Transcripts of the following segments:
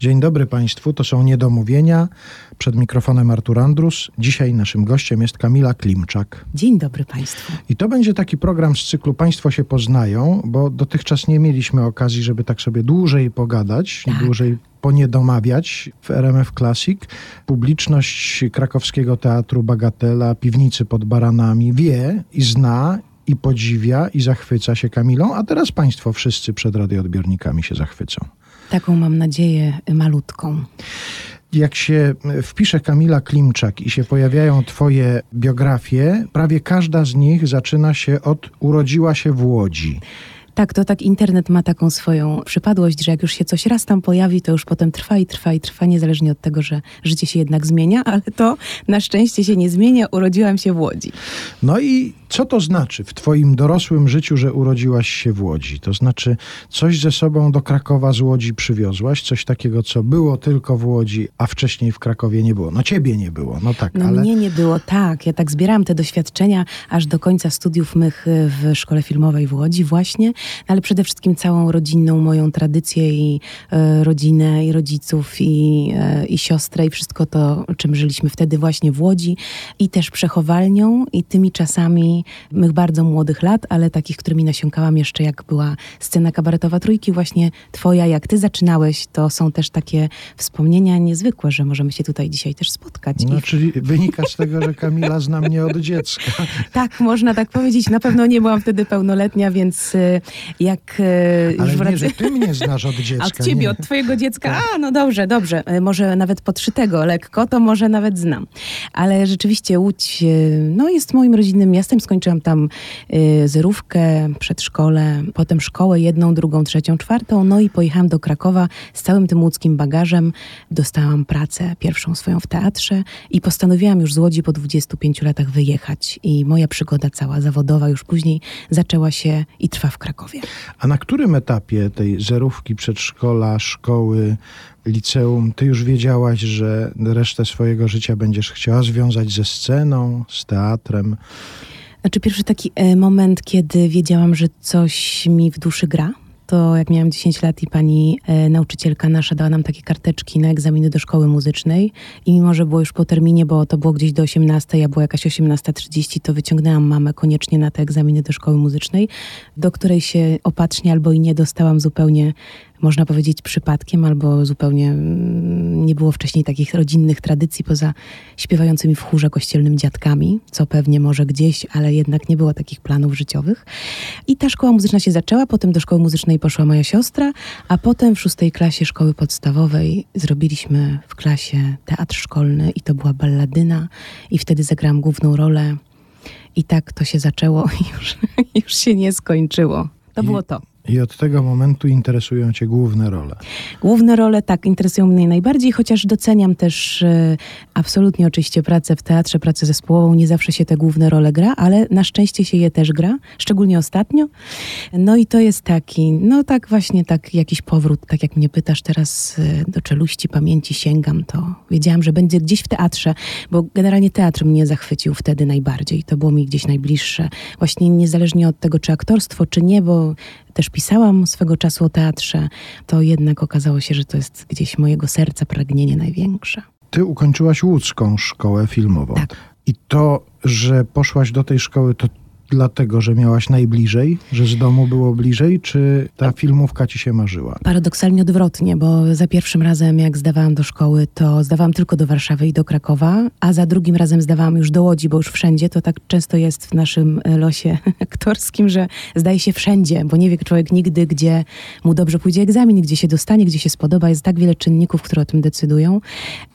Dzień dobry Państwu, to są Niedomówienia. Przed mikrofonem Artur Andrus. Dzisiaj naszym gościem jest Kamila Klimczak. Dzień dobry Państwu. I to będzie taki program z cyklu Państwo się poznają, bo dotychczas nie mieliśmy okazji, żeby tak sobie dłużej pogadać, Tak. dłużej poniedomawiać w RMF Classic. Publiczność krakowskiego teatru Bagatela, piwnicy pod baranami wie i zna i podziwia i zachwyca się Kamilą, a teraz Państwo wszyscy przed radioodbiornikami się zachwycą. Taką mam nadzieję malutką. Jak się wpisze Kamila Klimczak i się pojawiają twoje biografie, prawie każda z nich zaczyna się od urodziła się w Łodzi. Tak, to tak internet ma taką swoją przypadłość, że jak już się coś raz tam pojawi, to już potem trwa i trwa i trwa, niezależnie od tego, że życie się jednak zmienia, ale to na szczęście się nie zmienia. Urodziłam się w Łodzi. No i co to znaczy w twoim dorosłym życiu, że urodziłaś się w Łodzi? To znaczy coś ze sobą do Krakowa z Łodzi przywiozłaś? Coś takiego, co było tylko w Łodzi, a wcześniej w Krakowie nie było? No ciebie nie było, no tak, No ale... mnie nie było tak. Ja tak zbierałam te doświadczenia aż do końca studiów mych y, w szkole filmowej w Łodzi właśnie, ale przede wszystkim całą rodzinną moją tradycję i e, rodzinę i rodziców i, e, i siostrę i wszystko to, czym żyliśmy wtedy właśnie w Łodzi i też przechowalnią i tymi czasami mych bardzo młodych lat, ale takich, którymi nasiąkałam jeszcze jak była scena kabaretowa Trójki właśnie twoja, jak ty zaczynałeś, to są też takie wspomnienia niezwykłe, że możemy się tutaj dzisiaj też spotkać. No, I czyli wynika z tego, że Kamila zna mnie od dziecka. tak, można tak powiedzieć. Na pewno nie byłam wtedy pełnoletnia, więc y, jak już Ale nie, że ty mnie znasz od dziecka. A od ciebie, nie. od twojego dziecka? A, no dobrze, dobrze. E, Może nawet podszytego lekko, to może nawet znam. Ale rzeczywiście Łódź e, no, jest moim rodzinnym miastem. Skończyłam tam e, zerówkę, przedszkole, potem szkołę jedną, drugą, trzecią, czwartą. No i pojechałam do Krakowa z całym tym łódzkim bagażem. Dostałam pracę pierwszą swoją w teatrze i postanowiłam już z Łodzi po 25 latach wyjechać. I moja przygoda cała zawodowa już później zaczęła się i trwa w Krakowie. A na którym etapie tej zerówki, przedszkola, szkoły, liceum, ty już wiedziałaś, że resztę swojego życia będziesz chciała związać ze sceną, z teatrem? Znaczy pierwszy taki e, moment, kiedy wiedziałam, że coś mi w duszy gra, to jak miałam 10 lat i pani e, nauczycielka nasza dała nam takie karteczki na egzaminy do szkoły muzycznej i mimo, że było już po terminie, bo to było gdzieś do 18, ja była jakaś 18.30, to wyciągnęłam mamę koniecznie na te egzaminy do szkoły muzycznej, do której się opatrznie albo i nie dostałam zupełnie można powiedzieć przypadkiem, albo zupełnie mm, nie było wcześniej takich rodzinnych tradycji poza śpiewającymi w chórze kościelnym dziadkami, co pewnie może gdzieś, ale jednak nie było takich planów życiowych. I ta szkoła muzyczna się zaczęła, potem do szkoły muzycznej poszła moja siostra, a potem w szóstej klasie szkoły podstawowej zrobiliśmy w klasie teatr szkolny i to była balladyna i wtedy zagrałam główną rolę i tak to się zaczęło i już, już się nie skończyło. To było to. I od tego momentu interesują cię główne role. Główne role tak interesują mnie najbardziej, chociaż doceniam też e, absolutnie oczywiście pracę w teatrze, pracę zespołową. Nie zawsze się te główne role gra, ale na szczęście się je też gra, szczególnie ostatnio. No i to jest taki, no tak właśnie tak jakiś powrót, tak jak mnie pytasz teraz e, do czeluści pamięci sięgam, to wiedziałam, że będzie gdzieś w teatrze, bo generalnie teatr mnie zachwycił wtedy najbardziej. To było mi gdzieś najbliższe. Właśnie niezależnie od tego, czy aktorstwo, czy nie, bo też pisałam swego czasu o teatrze, to jednak okazało się, że to jest gdzieś mojego serca pragnienie największe. Ty ukończyłaś łódzką szkołę filmową. Tak. I to, że poszłaś do tej szkoły, to dlatego, że miałaś najbliżej, że z domu było bliżej, czy ta filmówka ci się marzyła? Paradoksalnie odwrotnie, bo za pierwszym razem, jak zdawałam do szkoły, to zdawałam tylko do Warszawy i do Krakowa, a za drugim razem zdawałam już do Łodzi, bo już wszędzie. To tak często jest w naszym e, losie aktorskim, że zdaje się wszędzie, bo nie wie człowiek nigdy, gdzie mu dobrze pójdzie egzamin, gdzie się dostanie, gdzie się spodoba. Jest tak wiele czynników, które o tym decydują.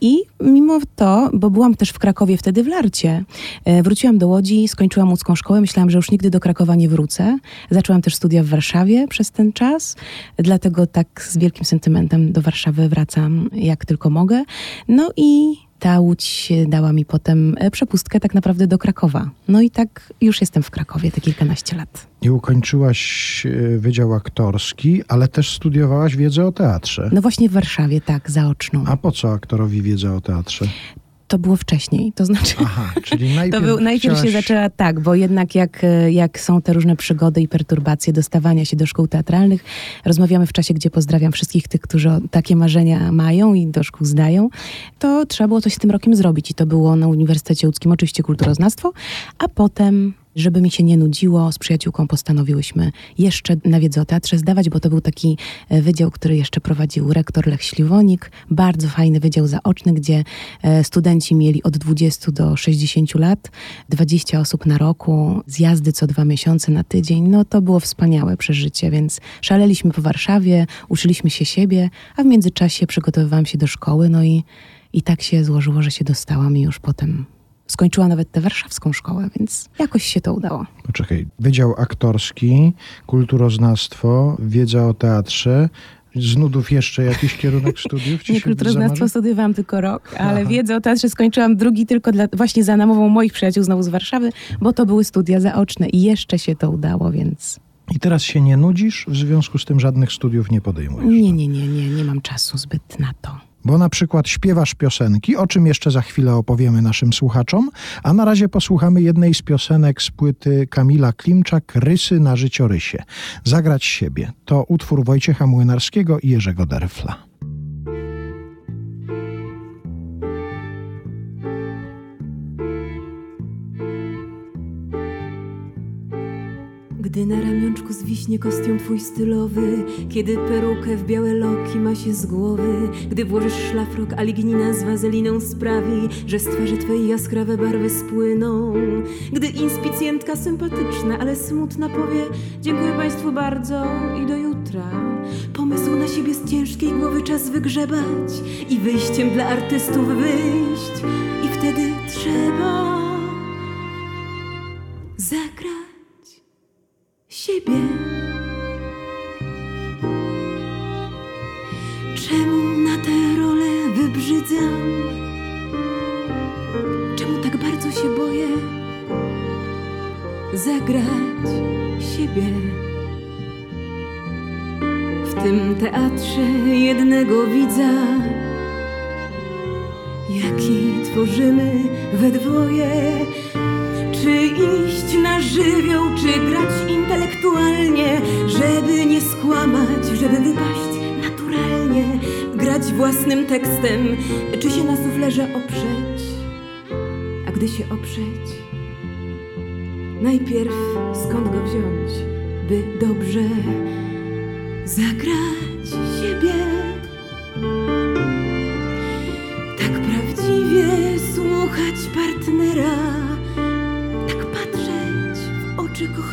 I mimo to, bo byłam też w Krakowie wtedy w Larcie, e, wróciłam do Łodzi, skończyłam łódzką szkołę, myślałam, że już nigdy do Krakowa nie wrócę. Zaczęłam też studia w Warszawie przez ten czas, dlatego tak z wielkim sentymentem do Warszawy wracam jak tylko mogę. No i ta Łódź dała mi potem e, przepustkę tak naprawdę do Krakowa. No i tak już jestem w Krakowie te kilkanaście lat. I ukończyłaś e, Wydział Aktorski, ale też studiowałaś wiedzę o teatrze. No właśnie w Warszawie, tak, zaoczną. A po co aktorowi wiedza o teatrze? To było wcześniej, to znaczy... Aha, czyli najpierw To był, najpierw się chciałaś- zaczęła tak, bo jednak jak, e, jak są te różne przygody i perturbacje dostawania się do szkół teatralnych, rozmawiamy w czasie, gdzie pozdrawiam wszystkich tych, którzy takie marzenia mają i do szkół zdają, to trzeba było coś z tym rokiem zrobić i to było na Uniwersytecie Łódzkim oczywiście kulturoznawstwo, a potem żeby mi się nie nudziło, z przyjaciółką postanowiłyśmy jeszcze na wiedzę o teatrze zdawać, bo to był taki e, wydział, który jeszcze prowadził rektor Lech Śliwonik. Bardzo fajny wydział zaoczny, gdzie e, studenci mieli od 20 do 60 lat, 20 osób na roku, zjazdy co dwa miesiące na tydzień. No to było wspaniałe przeżycie, więc szaleliśmy po Warszawie, uczyliśmy się siebie, a w międzyczasie przygotowywałam się do szkoły, no i, i tak się złożyło, że się dostałam i już potem skończyła nawet tę warszawską szkołę, więc jakoś się to udało. Poczekaj, Wydział Aktorski, Kulturoznawstwo, Wiedza o Teatrze. Z nudów jeszcze jakiś kierunek studiów? Ci Nie kulturoznawstwo studiowałam tylko rok, ale Aha. wiedzę o teatrze skończyłam drugi tylko dla, właśnie za namową moich przyjaciół znowu z Warszawy, bo to były studia zaoczne i jeszcze się to udało, więc I teraz się nie nudzisz, w związku z tym żadnych studiów nie podejmujesz. nie, nie, nie, nie, nie mam czasu zbyt na to. Bo na przykład śpiewasz piosenki, o czym jeszcze za chwilę opowiemy naszym słuchaczom, a na razie posłuchamy jednej z piosenek z płyty Kamila Klimczak Rysy na życiorysie. Zagrać siebie. To utwór Wojciecha Młynarskiego i Jerzego Derfla. Gdy na ramionczku zwiśnie kostium twój stylowy Kiedy perukę w białe loki ma się z głowy Gdy włożysz szlafrok, a lignina z wazeliną sprawi Że z twarzy twej jaskrawe barwy spłyną. Gdy inspicjentka sympatyczna, ale smutna powie Dziękuję państwu bardzo i do jutra. Pomysł na siebie z ciężkiej głowy czas wygrzebać I wyjściem dla artystów wyjść. I wtedy trzeba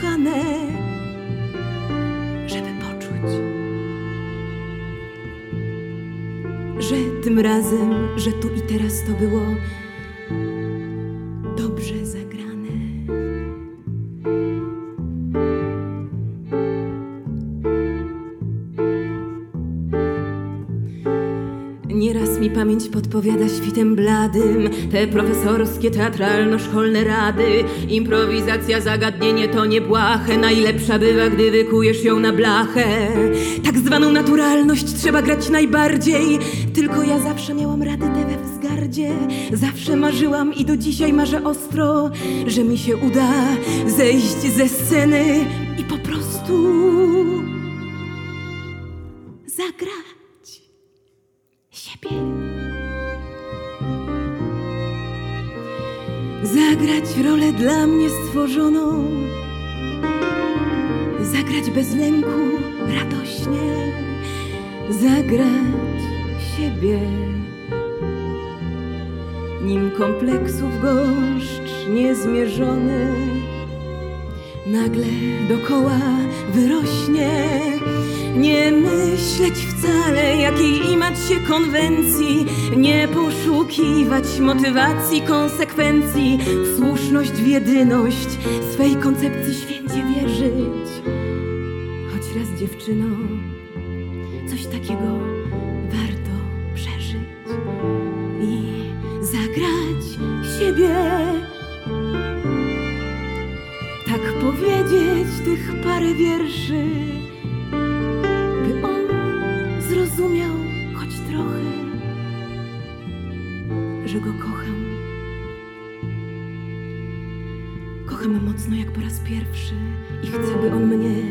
kochane, żeby poczuć, że tym razem, że tu i teraz to było podpowiada świtem bladym Te profesorskie, teatralno-szkolne rady. Improwizacja, zagadnienie to niebłahe Najlepsza bywa, gdy wykujesz ją na blachę. Tak zwaną naturalność trzeba grać najbardziej. Tylko ja zawsze miałam rady te we wzgardzie. Zawsze marzyłam i do dzisiaj marzę ostro Że mi się uda zejść ze sceny kompleksów goszcz niezmierzony nagle dokoła wyrośnie. Nie myśleć wcale, jakiej imać się konwencji, nie poszukiwać motywacji, konsekwencji, słuszność, w jedyność swej koncepcji święcie wierzyć. Choć raz dziewczyno, coś takiego tych parę wierszy, by on zrozumiał choć trochę, że go kocham. Kocham mocno jak po raz pierwszy i chcę, by on mnie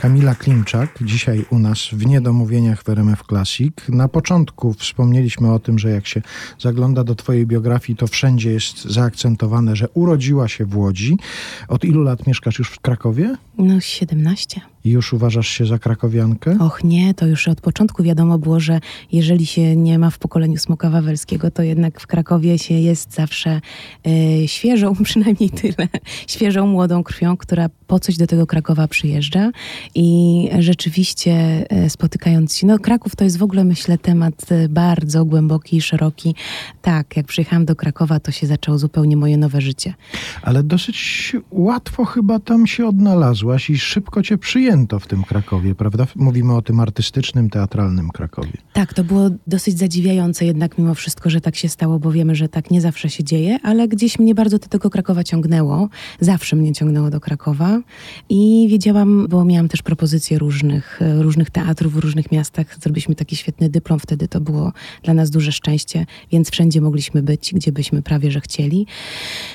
Kamila Klimczak, dzisiaj u nas w Niedomówieniach w RMF Classic. Na początku wspomnieliśmy o tym, że jak się zagląda do twojej biografii, to wszędzie jest zaakcentowane, że urodziła się w Łodzi. Od ilu lat mieszkasz już w Krakowie? No 17. I już uważasz się za krakowiankę? Och nie, to już od początku wiadomo było, że jeżeli się nie ma w pokoleniu Smoka Wawelskiego, to jednak w Krakowie się jest zawsze e, świeżą, przynajmniej tyle, świeżą, młodą krwią, która po coś do tego Krakowa przyjeżdża i rzeczywiście e, spotykając się, no Kraków to jest w ogóle myślę temat e, bardzo głęboki i szeroki. Tak, jak przyjechałam do Krakowa, to się zaczęło zupełnie moje nowe życie. Ale dosyć łatwo chyba tam się odnalazłaś i szybko cię przyjęto w tym Krakowie, prawda? Mówimy o tym artystycznym, teatralnym Krakowie. Tak, to było dosyć zadziwiające jednak mimo wszystko, że tak się stało, bo wiemy, że tak nie zawsze się dzieje, ale gdzieś mnie bardzo do tego Krakowa ciągnęło. Zawsze mnie ciągnęło do Krakowa i wiedziałam, bo miałam też propozycje różnych, e, różnych teatrów w różnych miastach. Zrobiliśmy taki świetny dyplom, wtedy to było dla nas duże szczęście, więc wszędzie mogliśmy być, gdzie byśmy prawie że chcieli.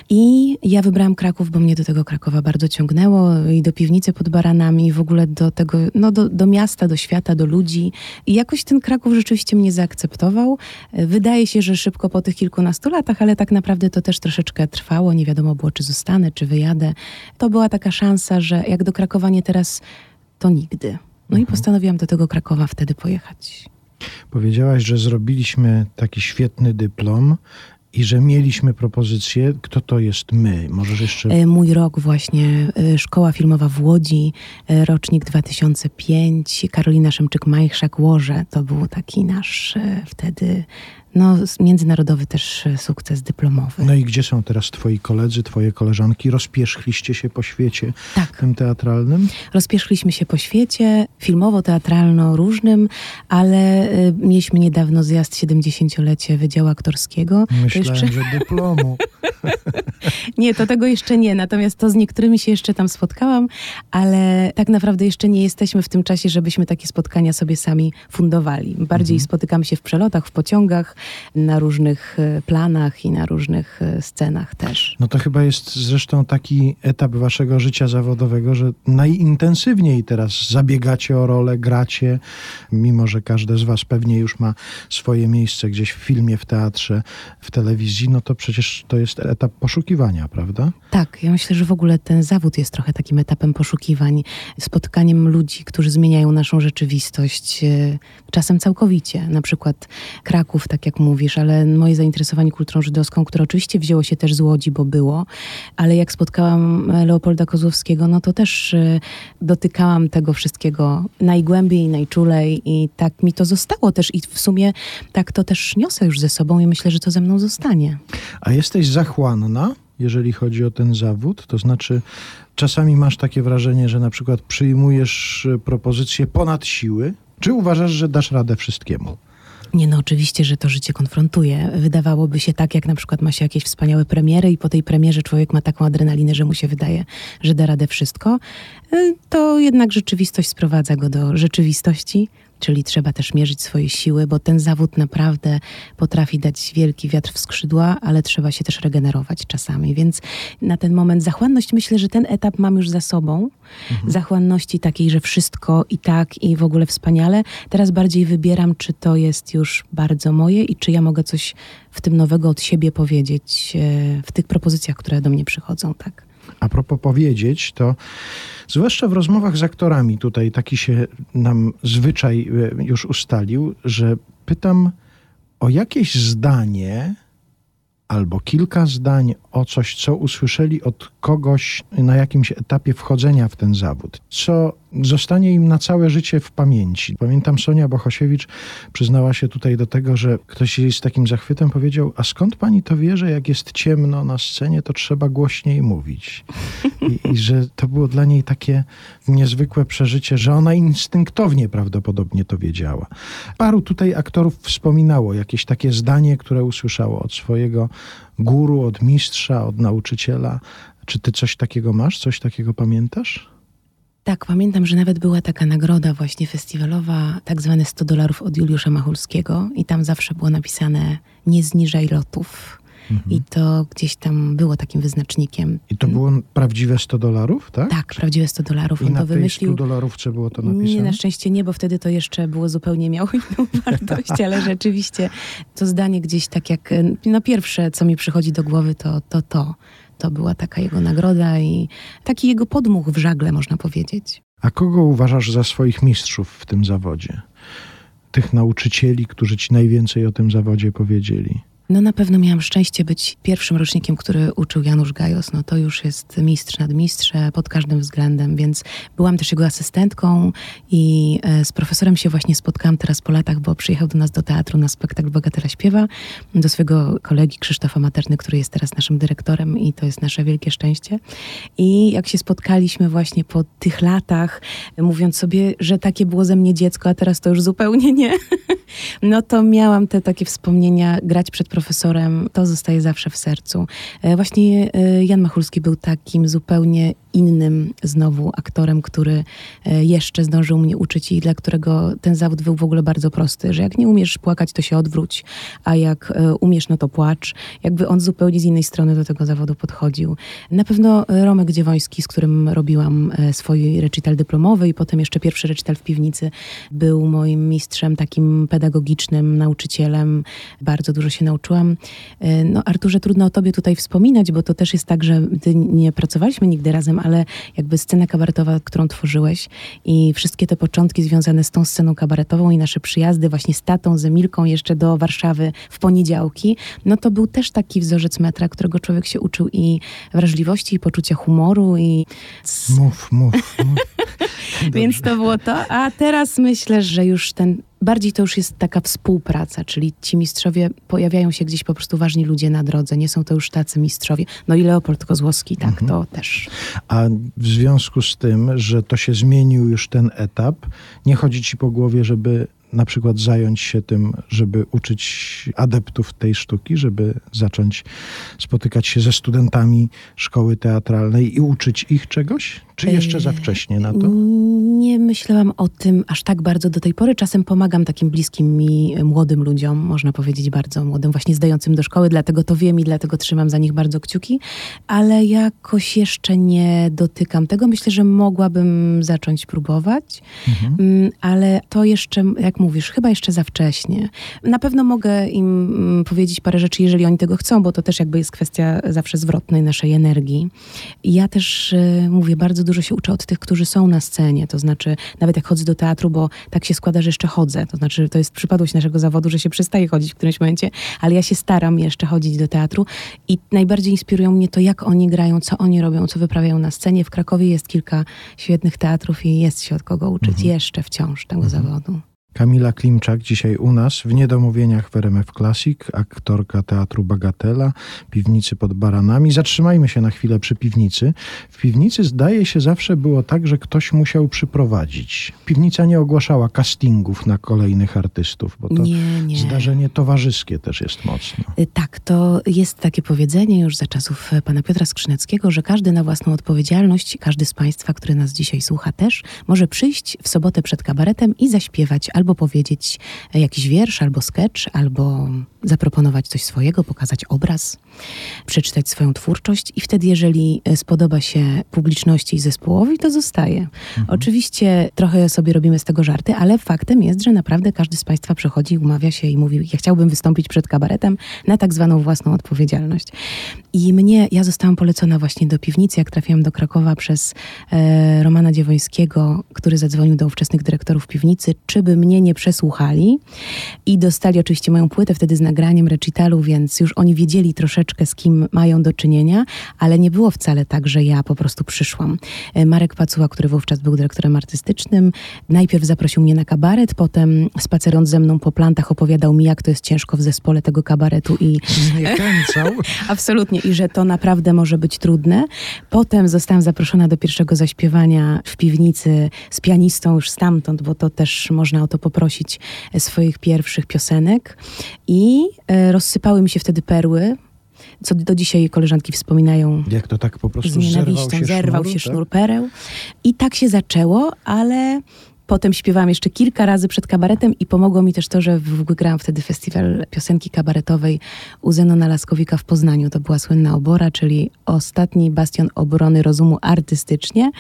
I ja wybrałam Kraków, bo mnie do tego Krakowa bardzo ciągnęło i do piwnicy pod baranami, w ogóle do tego, no do, do miasta, do świata, do ludzi. I jakoś ten Kraków rzeczywiście mnie zaakceptował. Wydaje się, że szybko po tych kilkunastu latach, ale tak naprawdę to też troszeczkę trwało. Nie wiadomo było, czy zostanę, czy wyjadę. To była taka szansa, że jak do Krakowa nie teraz, to nigdy. No i postanowiłam do tego Krakowa wtedy pojechać. Powiedziałaś, że zrobiliśmy taki świetny dyplom i że mieliśmy propozycję. Kto to jest my? Możesz jeszcze... E, Mój rok właśnie, e, Szkoła Filmowa w Łodzi, e, rocznik 2005, Karolina Szymczyk-Majchrzak, Łoże. To był taki nasz wtedy, no międzynarodowy też e, sukces dyplomowy. No i gdzie są teraz twoi koledzy, twoje koleżanki? Rozpierzchliście się po świecie Tak. tym teatralnym? Rozpierzchliśmy się po świecie, filmowo, teatralno, różnym, ale e, mieliśmy niedawno zjazd 70-lecie Wydziału Aktorskiego. To Myślałem, jeszcze- że dyplomu. Nie, to tego jeszcze nie. Natomiast to z niektórymi się jeszcze tam spotkałam, ale tak naprawdę jeszcze nie jesteśmy w tym czasie, żebyśmy takie spotkania sobie sami fundowali. Bardziej spotykamy się w przelotach, w pociągach, na różnych e, planach i na różnych e, scenach też. No to chyba jest zresztą taki etap waszego życia zawodowego, że najintensywniej teraz zabiegacie o rolę, gracie, mimo że każde z was pewnie już ma swoje miejsce gdzieś w filmie, w teatrze, w telewizji, no to przecież to jest etap poszukiwania, prawda? Tak, ja myślę, że w ogóle ten zawód jest trochę takim etapem poszukiwań, spotkaniem ludzi, którzy zmieniają naszą rzeczywistość, e, czasem całkowicie. Na przykład Kraków, tak jak mówisz, ale moje zainteresowanie kulturą żydowską, które oczywiście wzięło się też z Łodzi, bo było, ale jak spotkałam Leopolda Kozłowskiego, no to też e, dotykałam tego wszystkiego najgłębiej, najczulej i tak mi to zostało też i w sumie tak to też niosę już ze sobą i myślę, że to ze mną zostanie. A jesteś zachłanna, jeżeli chodzi o ten zawód? To znaczy, czasami masz takie wrażenie, że na przykład przyjmujesz e, propozycje ponad siły? Czy uważasz, że dasz radę wszystkiemu? Nie, no oczywiście, że to życie konfrontuje. Wydawałoby się tak, jak na przykład ma się jakieś wspaniałe premiery i po tej premierze człowiek ma taką adrenalinę, że mu się wydaje, że da radę wszystko. Y, To jednak rzeczywistość sprowadza go do rzeczywistości, czyli trzeba też mierzyć swoje siły, bo ten zawód naprawdę potrafi dać wielki wiatr w skrzydła, ale trzeba się też regenerować czasami. Więc na ten moment zachłanność, myślę, że ten etap mam już za sobą. Zachłanności takiej, że wszystko i tak i w ogóle wspaniale. Teraz bardziej wybieram, czy to jest już bardzo moje i czy ja mogę coś w tym nowego od siebie powiedzieć e, w tych propozycjach, które do mnie przychodzą, tak. A propos powiedzieć, to zwłaszcza w rozmowach z aktorami tutaj taki się nam zwyczaj e, już ustalił, że pytam o jakieś zdanie albo kilka zdań o coś, co usłyszeli od kogoś na jakimś etapie wchodzenia w ten zawód. Co zostanie im na całe życie w pamięci. Pamiętam Sonia Bohosiewicz przyznała się tutaj do tego, że ktoś jej z takim zachwytem powiedział, a skąd pani to wie, że jak jest ciemno na scenie, to trzeba głośniej mówić. I, i że to było dla niej takie niezwykłe przeżycie, że ona instynktownie prawdopodobnie to wiedziała. Paru tutaj aktorów wspominało jakieś takie zdanie, które usłyszało od swojego guru, od mistrza, od nauczyciela. Czy ty coś takiego masz? Coś takiego pamiętasz? Tak, pamiętam, że nawet była taka nagroda właśnie festiwalowa, tak zwane 100 dolarów od Juliusza Machulskiego i tam zawsze było napisane nie zniżaj lotów. Mhm. I to gdzieś tam było takim wyznacznikiem. I to było prawdziwe 100 dolarów, tak? Tak, prawdziwe 100 dolarów. I On na to wymyślił. 100 dolarów czy było to napisane? Nie, na szczęście nie, bo wtedy to jeszcze było zupełnie miało inną wartość, ale rzeczywiście to zdanie gdzieś tak jak, no pierwsze, co mi przychodzi do głowy, to to. to. To była taka jego nagroda i taki jego podmuch w żagle, można powiedzieć. A kogo uważasz za swoich mistrzów w tym zawodzie? Tych nauczycieli, którzy ci najwięcej o tym zawodzie powiedzieli? No na pewno miałam szczęście być pierwszym rocznikiem, który uczył Janusz Gajos. No to już jest mistrz nad mistrze pod każdym względem, więc byłam też jego asystentką i e, z profesorem się właśnie spotkałam teraz po latach, bo przyjechał do nas do teatru na spektakl Bogatera Śpiewa, do swojego kolegi Krzysztofa Materny, który jest teraz naszym dyrektorem i to jest nasze wielkie szczęście. I jak się spotkaliśmy właśnie po tych latach, mówiąc sobie, że takie było ze mnie dziecko, a teraz to już zupełnie nie, no to miałam te takie wspomnienia grać przed profesorem, to zostaje zawsze w sercu. E, właśnie e, Jan Machulski był takim zupełnie innym znowu aktorem, który e, jeszcze zdążył mnie uczyć i dla którego ten zawód był w ogóle bardzo prosty, że jak nie umiesz płakać, to się odwróć, a jak umiesz, no to płacz. Jakby on zupełnie z innej strony do tego zawodu podchodził. Na pewno Romek Dziewoński, z którym robiłam swój recital dyplomowy i potem jeszcze pierwszy recital w piwnicy, był moim mistrzem takim pedagogicznym, nauczycielem. Bardzo dużo się nauczyłam. E, no Arturze, trudno o tobie tutaj wspominać, bo to też jest tak, że nie pracowaliśmy nigdy razem, ale jakby scena kabaretowa, którą tworzyłeś i wszystkie te początki związane z tą sceną kabaretową i nasze przyjazdy właśnie z tatą, z Emilką jeszcze do Warszawy w poniedziałki, no to był też taki wzorzec metra, którego człowiek się uczył i wrażliwości, i poczucia humoru i... Mów, mów, mów. Więc to było to, a teraz myślę, że już ten bardziej to już jest taka współpraca, czyli ci mistrzowie pojawiają się gdzieś po prostu ważni ludzie na drodze, nie są to już tacy mistrzowie. No i Leopold Kozłowski, tak, mhm. to też. A w związku z tym, że to się zmienił już ten etap, nie chodzi ci po głowie, żeby na przykład zająć się tym, żeby uczyć adeptów tej sztuki, żeby zacząć spotykać się ze studentami szkoły teatralnej i uczyć ich czegoś? Czy jeszcze za wcześnie na to? Nie myślałam o tym aż tak bardzo do tej pory. Czasem pomagam takim bliskim mi młodym ludziom, można powiedzieć bardzo młodym, właśnie zdającym do szkoły, dlatego to wiem i dlatego trzymam za nich bardzo kciuki, ale jakoś jeszcze nie dotykam tego. Myślę, że mogłabym zacząć próbować, mhm. Mm, ale to jeszcze, jak mówisz, chyba jeszcze za wcześnie. Na pewno mogę im mm, powiedzieć parę rzeczy, jeżeli oni tego chcą, bo to też jakby jest kwestia zawsze zwrotnej naszej energii. ja też y, mówię bardzo dużo się uczę od tych, którzy są na scenie. To znaczy, nawet jak chodzę do teatru, bo tak się składa, że jeszcze chodzę. To znaczy, to jest przypadłość naszego zawodu, że się przestaje chodzić w którymś momencie, ale ja się staram jeszcze chodzić do teatru i najbardziej inspirują mnie to, jak oni grają, co oni robią, co wyprawiają na scenie. W Krakowie jest kilka świetnych teatrów i jest się od kogo uczyć mhm. jeszcze wciąż tego mhm. zawodu. Kamila Klimczak dzisiaj u nas w Niedomówieniach w RMF Classic, aktorka teatru Bagatela, piwnicy pod baranami. Zatrzymajmy się na chwilę przy piwnicy. W piwnicy zdaje się zawsze było tak, że ktoś musiał przyprowadzić. Piwnica nie ogłaszała castingów na kolejnych artystów, bo to nie, nie. zdarzenie towarzyskie też jest mocno. Y, tak, to jest takie powiedzenie już za czasów e, pana Piotra Skrzyneckiego, że każdy na własną odpowiedzialność, każdy z państwa, który nas dzisiaj słucha też, może przyjść w sobotę przed kabaretem i zaśpiewać albo albo powiedzieć jakiś wiersz, albo sketch, albo zaproponować coś swojego, pokazać obraz, przeczytać swoją twórczość i wtedy, jeżeli spodoba się publiczności i zespołowi, to zostaje. Mhm. Oczywiście trochę sobie robimy z tego żarty, ale faktem jest, że naprawdę każdy z Państwa przychodzi, umawia się i mówi, ja chciałbym wystąpić przed kabaretem na tak zwaną własną odpowiedzialność. I mnie, ja zostałam polecona właśnie do piwnicy, jak trafiłam do Krakowa przez e, Romana Dziewońskiego, który zadzwonił do ówczesnych dyrektorów piwnicy, czy by mnie nie przesłuchali. I dostali oczywiście moją płytę wtedy z nagraniem recitalu, więc już oni wiedzieli troszeczkę z kim mają do czynienia, ale nie było wcale tak, że ja po prostu przyszłam. E, Marek Pacuła, który wówczas był dyrektorem artystycznym, najpierw zaprosił mnie na kabaret, potem spacerując ze mną po plantach opowiadał mi, jak to jest ciężko w zespole tego kabaretu i Zniechęcał. Absolutnie i że to naprawdę może być trudne. Potem zostałam zaproszona do pierwszego zaśpiewania w piwnicy z pianistą już stamtąd, bo to też można o to poprosić e, swoich pierwszych piosenek. I e, rozsypały mi się wtedy perły. Co do dzisiaj koleżanki wspominają Jak to tak po prostu z zerwał nienawiścią, się zerwał sznur, się tak? sznur pereł. I tak się zaczęło, ale potem śpiewałam jeszcze kilka razy przed kabaretem i pomogło mi też to, że wygrałam wtedy festiwal piosenki kabaretowej u Zenona Laskowika w Poznaniu. To była słynna obora, czyli ostatni bastion obrony rozumu artystycznie.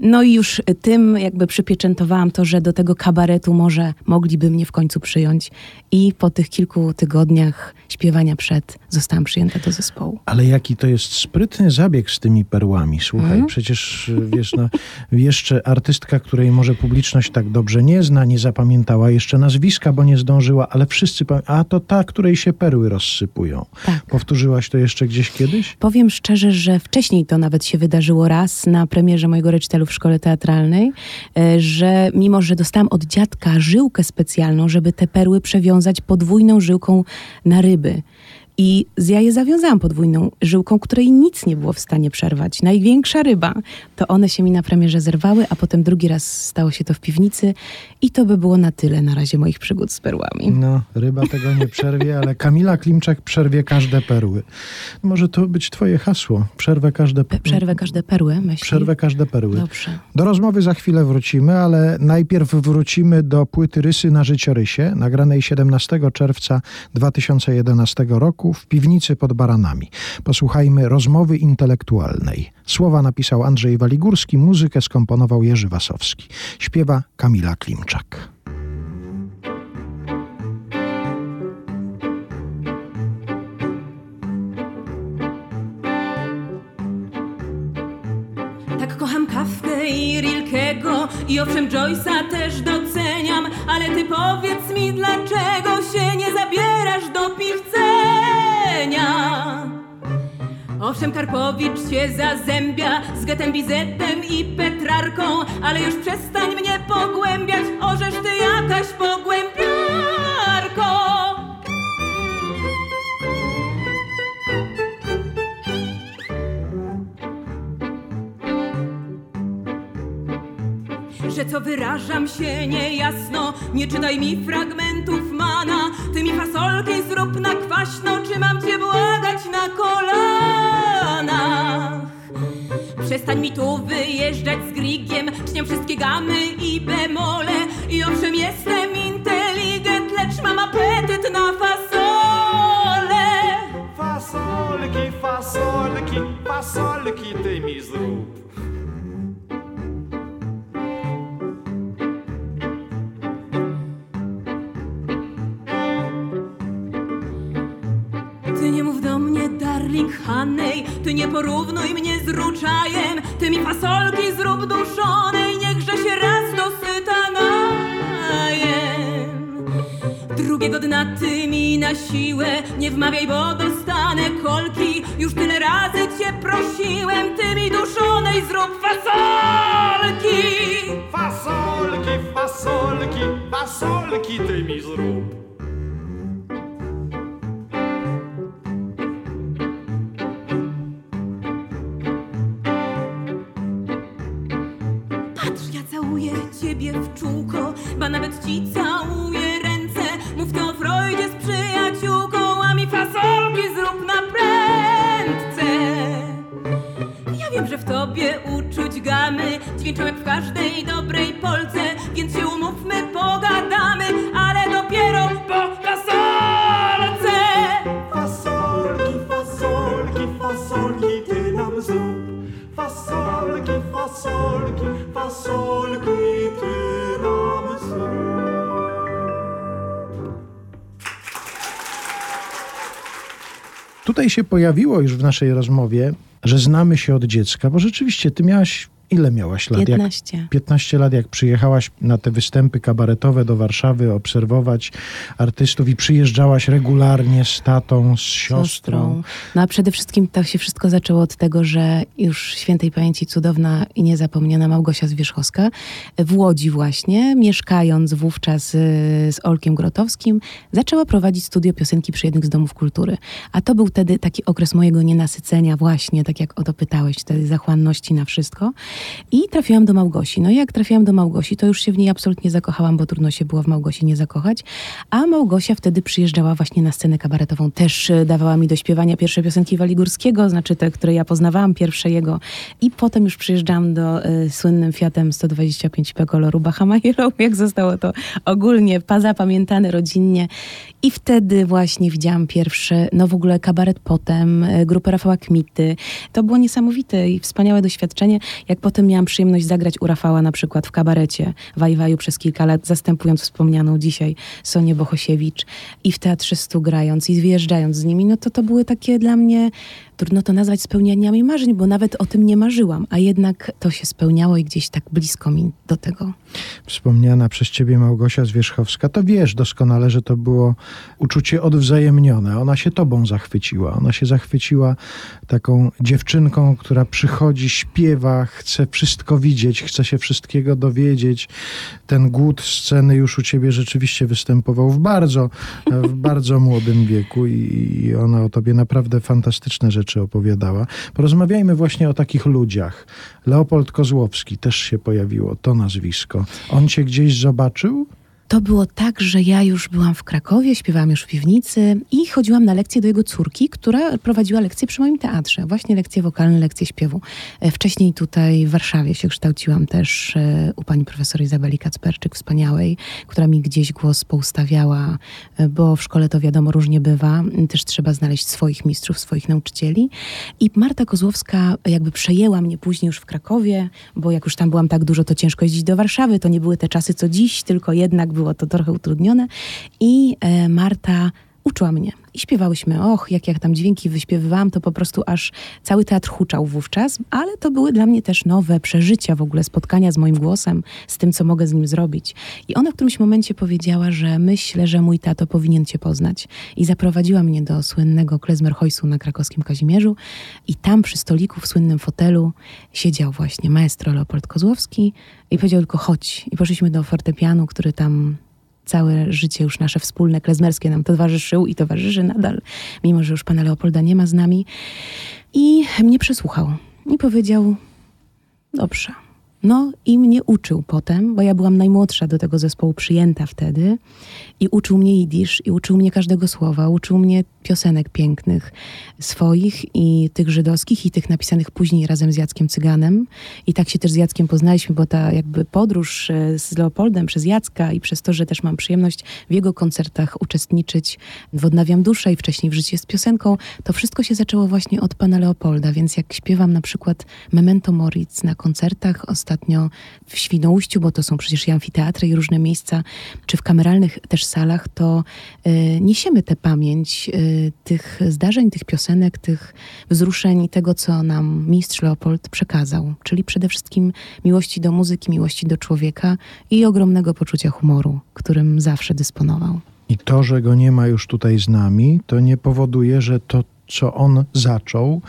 No i już tym jakby przypieczętowałam to, że do tego kabaretu może mogliby mnie w końcu przyjąć. I po tych kilku tygodniach śpiewania przed zostałam przyjęta do zespołu. Ale jaki to jest sprytny zabieg z tymi perłami. Słuchaj, Mhm. przecież wiesz, no, jeszcze artystka, której może publiczność tak dobrze nie zna, nie zapamiętała jeszcze nazwiska, bo nie zdążyła, ale wszyscy pamię- a to ta, której się perły rozsypują. Tak. Powtórzyłaś to jeszcze gdzieś kiedyś? Powiem szczerze, że wcześniej to nawet się wydarzyło raz na premierze mojego recitalu w szkole teatralnej, e, że mimo, że dostałam od dziadka żyłkę specjalną, żeby te perły przewiązać podwójną żyłką na ryby. I ja je zawiązałam podwójną żyłką, której nic nie było w stanie przerwać. Największa ryba. To one się mi na premierze zerwały, a potem drugi raz stało się to w piwnicy. I to by było na tyle na razie moich przygód z perłami. No, ryba tego nie przerwie, ale Kamila Klimczak przerwie każde perły. Może to być twoje hasło. Przerwę każde Pe- Przerwę każde perły, myślisz? Przerwę każde perły. Dobrze. Do rozmowy za chwilę wrócimy, ale najpierw wrócimy do płyty Rysy na życiorysie, nagranej 17 czerwca 2011 roku w piwnicy pod Baranami. Posłuchajmy rozmowy intelektualnej. Słowa napisał Andrzej Waligórski, muzykę skomponował Jerzy Wasowski. Śpiewa Kamila Klimczak. Tak kocham Kawkę i Rilkego i owszem Joyce'a też doceniam, ale ty powiedz mi, dlaczego się nie zabierasz do piwcenia? Owszem, Karpowicz cię zazębia z Getem Bizetem i Petrarką, ale już przestań mnie pogłębiać, orzesz ty jakaś pogłębiarko. że co wyrażam się niejasno, nie czytaj mi fragmentów mana, ty mi fasolki zrób na kwaśno, czy mam cię błagać na kolanach? Przestań mi tu wyjeżdżać z grigiem, cznię wszystkie gamy i bemole i owszem jestem inteligent, lecz mam apetyt na fasole. Fasolki, fasolki, fasolki ty mi zrób. Honey, ty nie porównuj mnie z ruczajem, ty mi fasolki zrób duszonej, niechże się raz dosyta najem. Drugiego dna ty mi na siłę nie wmawiaj, bo dostanę kolki, już tyle razy cię prosiłem, ty mi duszonej zrób fasolki. Fasolki, fasolki, fasolki ty mi zrób. Patrz, ja całuję ciebie w czółko, ba nawet ci całuję ręce. Mów to Freudzie z przyjaciółką, a mi fasolki zrób na prędce. Ja wiem, że w tobie uczuć gamy dźwięczą jak w każdej dobrej Polce, więc się umówmy, pogadamy, Tutaj się pojawiło już w naszej rozmowie, że znamy się od dziecka, bo rzeczywiście ty miałaś Ile miałaś lat? 15. Jak 15 lat, jak przyjechałaś na te występy kabaretowe do Warszawy obserwować artystów i przyjeżdżałaś regularnie z tatą, z siostrą. siostrą. No a przede wszystkim to się wszystko zaczęło od tego, że już świętej pamięci cudowna i niezapomniana Małgosia Zwierzchowska w Łodzi właśnie, mieszkając wówczas y, z Olkiem Grotowskim, zaczęła prowadzić studio piosenki przy jednym z domów kultury. A to był wtedy taki okres mojego nienasycenia właśnie, tak jak o to pytałeś, wtedy zachłanności na wszystko. I trafiłam do Małgosi. No i jak trafiłam do Małgosi, to już się w niej absolutnie zakochałam, bo trudno się było w Małgosi nie zakochać. A Małgosia wtedy przyjeżdżała właśnie na scenę kabaretową. Też e, dawała mi do śpiewania pierwsze piosenki Wali Górskiego, znaczy te, które ja poznawałam, pierwsze jego. I potem już przyjeżdżałam do y, słynnym Fiatem 125P koloru Bahama Hero, jak zostało to ogólnie zapamiętane rodzinnie. I wtedy właśnie widziałam pierwszy, no w ogóle kabaret potem, y, grupę Rafała Kmity. To było niesamowite i wspaniałe doświadczenie, jak Potem miałam przyjemność zagrać u Rafała na przykład w kabarecie Wajwaju przez kilka lat, zastępując wspomnianą dzisiaj Sonię Bohosiewicz i w Teatrze Stu grając i wyjeżdżając z nimi, no to to były takie dla mnie trudno to nazwać spełnieniami marzeń, bo nawet o tym nie marzyłam, a jednak to się spełniało i gdzieś tak blisko mi do tego. Wspomniana przez ciebie Małgosia Zwierzchowska, to wiesz doskonale, że to było uczucie odwzajemnione. Ona się tobą zachwyciła. Ona się zachwyciła taką dziewczynką, która przychodzi, śpiewa, chce wszystko widzieć, chce się wszystkiego dowiedzieć. Ten głód sceny już u ciebie rzeczywiście występował w bardzo, w bardzo młodym wieku i ona o tobie naprawdę fantastyczne rzeczy rzeczy opowiadała. Porozmawiajmy właśnie o takich ludziach. Leopold Kozłowski też się pojawiło, to nazwisko. On cię gdzieś zobaczył? To było tak, że ja już byłam w Krakowie, śpiewałam już w piwnicy i chodziłam na lekcje do jego córki, która prowadziła lekcje przy moim teatrze. Właśnie lekcje wokalne, lekcje śpiewu. E, wcześniej tutaj w Warszawie się kształciłam też e, u pani profesor Izabeli Kacperczyk, wspaniałej, która mi gdzieś głos poustawiała, e, bo w szkole to wiadomo różnie bywa. Też trzeba znaleźć swoich mistrzów, swoich nauczycieli. I Marta Kozłowska jakby przejęła mnie później już w Krakowie, bo jak już tam byłam tak dużo, to ciężko jeździć do Warszawy. To nie były te czasy co dziś, tylko jednak było to trochę utrudnione. I e, Marta uczyła mnie. I śpiewałyśmy, och, jak ja tam dźwięki wyśpiewywałam, to po prostu aż cały teatr huczał wówczas, ale to były dla mnie też nowe przeżycia w ogóle, spotkania z moim głosem, z tym, co mogę z nim zrobić. I ona w którymś momencie powiedziała, że myślę, że mój tato powinien cię poznać. I zaprowadziła mnie do słynnego klezmerhojsu na krakowskim Kazimierzu i tam przy stoliku w słynnym fotelu siedział właśnie maestro Leopold Kozłowski i powiedział tylko chodź. I poszliśmy do fortepianu, który tam całe życie już nasze wspólne, klezmerskie nam towarzyszył i towarzyszy nadal, mimo że już pana Leopolda nie ma z nami. I mnie przesłuchał i powiedział: Dobrze. No i mnie uczył potem, bo ja byłam najmłodsza do tego zespołu przyjęta wtedy i uczył mnie jidysz i uczył mnie każdego słowa, uczył mnie piosenek pięknych swoich i tych żydowskich i tych napisanych później razem z Jackiem Cyganem. I tak się też z Jackiem poznaliśmy, bo ta jakby podróż e, z Leopoldem przez Jacka i przez to, że też mam przyjemność w jego koncertach uczestniczyć w Odnawiam Duszę i wcześniej w Życie z piosenką, to wszystko się zaczęło właśnie od pana Leopolda, więc jak śpiewam na przykład Memento Moritz na koncertach ostatnio w Świnoujściu, bo to są przecież i amfiteatry i różne miejsca, czy w kameralnych też salach, to y, niesiemy tę pamięć y, tych zdarzeń, tych piosenek, tych wzruszeń i tego, co nam mistrz Leopold przekazał. Czyli przede wszystkim miłości do muzyki, miłości do człowieka i ogromnego poczucia humoru, którym zawsze dysponował. I to, że go nie ma już tutaj z nami, to nie powoduje, że to co on zaczął,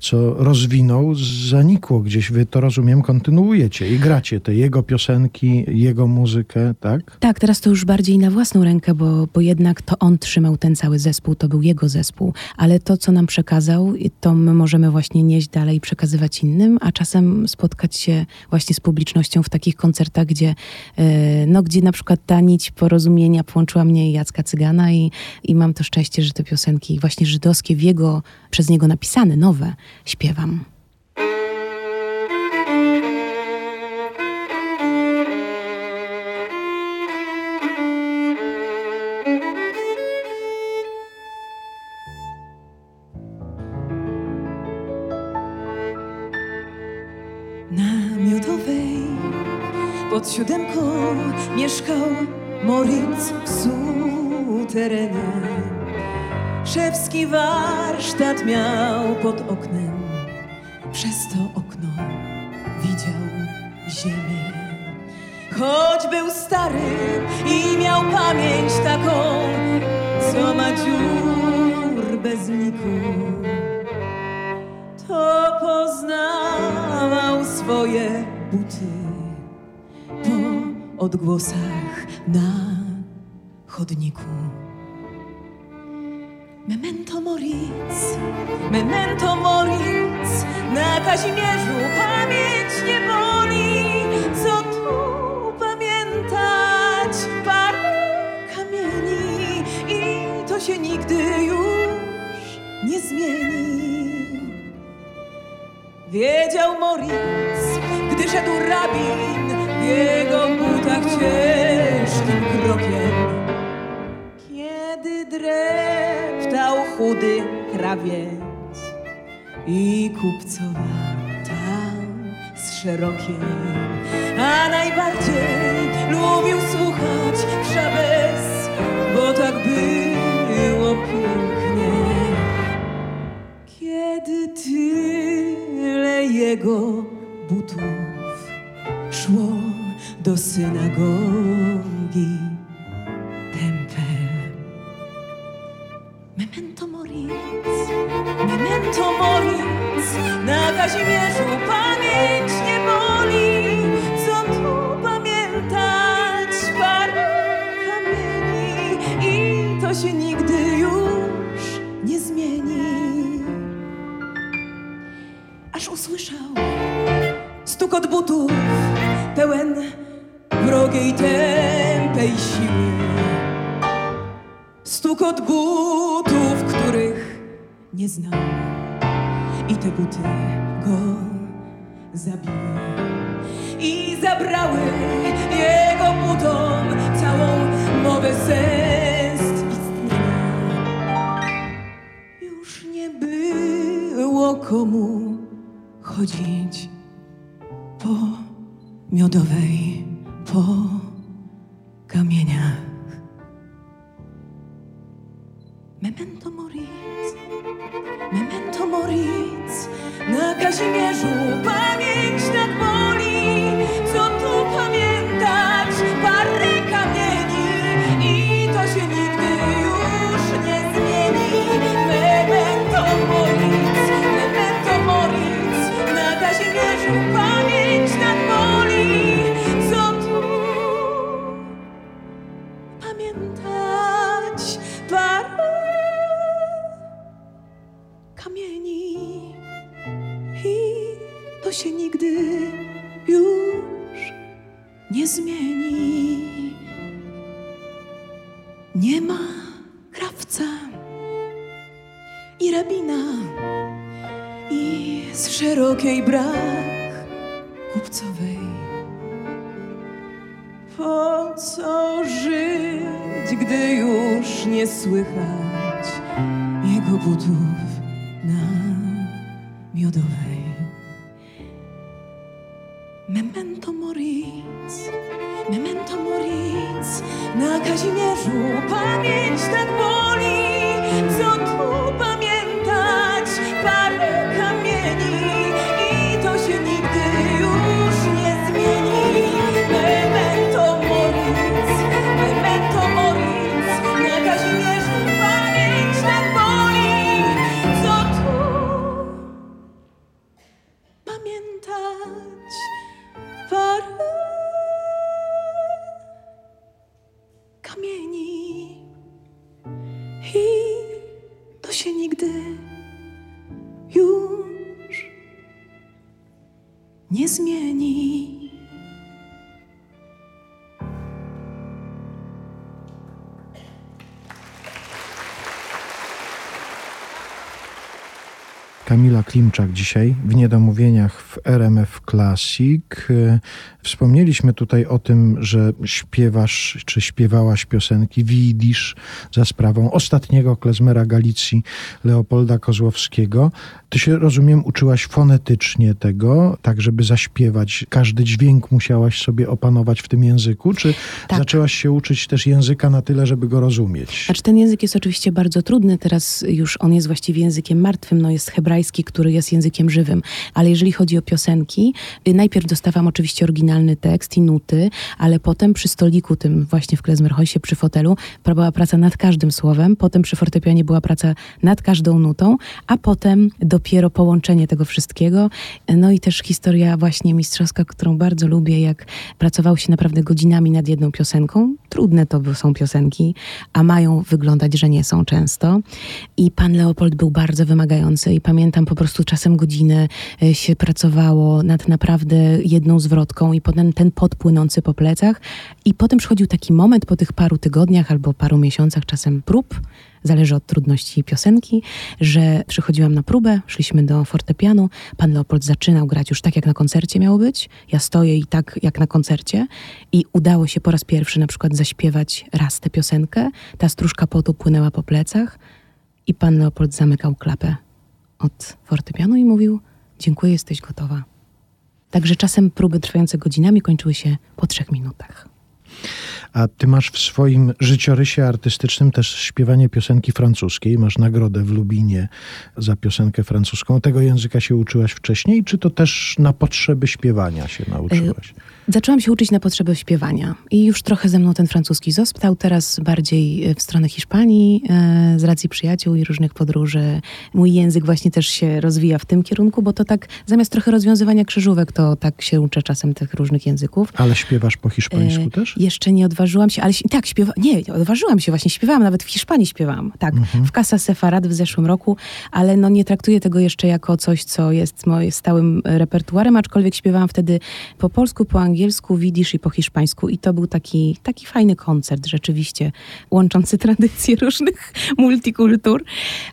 co rozwinął, zanikło gdzieś. Wy to rozumiem, kontynuujecie i gracie te jego piosenki, jego muzykę, tak? Tak, teraz to już bardziej na własną rękę, bo, bo jednak to on trzymał ten cały zespół, to był jego zespół, ale to, co nam przekazał, to my możemy właśnie nieść dalej i przekazywać innym, a czasem spotkać się właśnie z publicznością w takich koncertach, gdzie, e, no, gdzie na przykład ta nić porozumienia połączyła mnie i Jacka Cygana i, i mam to szczęście, że te piosenki właśnie żydowskie w jego, przez niego napisane, nowe, śpiewam. Pod siódemką mieszkał Moritz w suterenie szewski warsztat miał pod oknem. Przez to okno widział ziemię. Choć był stary i miał pamięć taką, co ma dziur bez niku, to poznawał swoje buty po odgłosach na chodniku. Memento moric, memento moric, na Kazimierzu pamięć nie boli. Co tu pamiętać? Parę kamieni i to się nigdy już nie zmieni. Wiedział Moric, gdy szedł rabin w jego butach ciężkim chudy krawiec i kupcowa tam z szerokiem, a najbardziej lubił słuchać szabes, bo tak było pięknie. Kiedy tyle jego butów szło do synagogi było komu chodzić po miodowej, po Klimczak dzisiaj w Niedomówieniach w RMF Classic. E, Wspomnieliśmy tutaj o tym, że śpiewasz, czy śpiewałaś piosenki Widzisz za sprawą ostatniego klezmera Galicji Leopolda Kozłowskiego. Ty się, rozumiem, uczyłaś fonetycznie tego, tak żeby zaśpiewać. Każdy dźwięk musiałaś sobie opanować w tym języku, czy Tak. zaczęłaś się uczyć też języka na tyle, żeby go rozumieć? Znaczy ten język jest oczywiście bardzo trudny, teraz już on jest właściwie językiem martwym, no jest hebrajski, który jest językiem żywym, ale jeżeli chodzi o piosenki, y, najpierw dostawałam oczywiście oryginalny tekst i nuty, ale potem przy stoliku tym właśnie w Klezmerhojsie przy fotelu była praca nad każdym słowem, potem przy fortepianie była praca nad każdą nutą, a potem dopiero połączenie tego wszystkiego, no i też historia właśnie mistrzowska, którą bardzo lubię, jak pracowało się naprawdę godzinami nad jedną piosenką. Trudne to są piosenki, a mają wyglądać, że nie są często. I pan Leopold był bardzo wymagający i pamiętam po prostu czasem godzinę e, się pracowało nad naprawdę jedną zwrotką i potem ten pot płynący po plecach. I potem przychodził taki moment po tych paru tygodniach albo paru miesiącach czasem prób, zależy od trudności piosenki, że przychodziłam na próbę, szliśmy do fortepianu, pan Leopold zaczynał grać już tak, jak na koncercie miało być, ja stoję i tak, jak na koncercie. I udało się po raz pierwszy na przykład zaśpiewać raz tę piosenkę, ta stróżka potu płynęła po plecach i pan Leopold zamykał klapę od fortepianu i mówił, dziękuję, jesteś gotowa. Także czasem próby trwające godzinami kończyły się po trzech minutach. A ty masz w swoim życiorysie artystycznym też śpiewanie piosenki francuskiej. Masz nagrodę w Lubinie za piosenkę francuską. Tego języka się uczyłaś wcześniej, czy to też na potrzeby śpiewania się nauczyłaś? Zaczęłam się uczyć na potrzeby śpiewania i już trochę ze mną ten francuski został, teraz bardziej e, w stronę Hiszpanii e, z racji przyjaciół i różnych podróży. Mój język właśnie też się rozwija w tym kierunku, bo to tak zamiast trochę rozwiązywania krzyżówek, to tak się uczę czasem tych różnych języków. Ale śpiewasz po hiszpańsku E, też? Jeszcze nie odważyłam się, ale tak, śpiewa, nie, odważyłam się właśnie, śpiewałam, nawet w Hiszpanii śpiewałam, tak, Mhm. w Casa Sefarad w zeszłym roku, ale no nie traktuję tego jeszcze jako coś, co jest moim stałym repertuarem, aczkolwiek śpiewałam wtedy po polsku, po angielsku, widzisz i po hiszpańsku i to był taki, taki fajny koncert rzeczywiście, łączący tradycje różnych multikultur,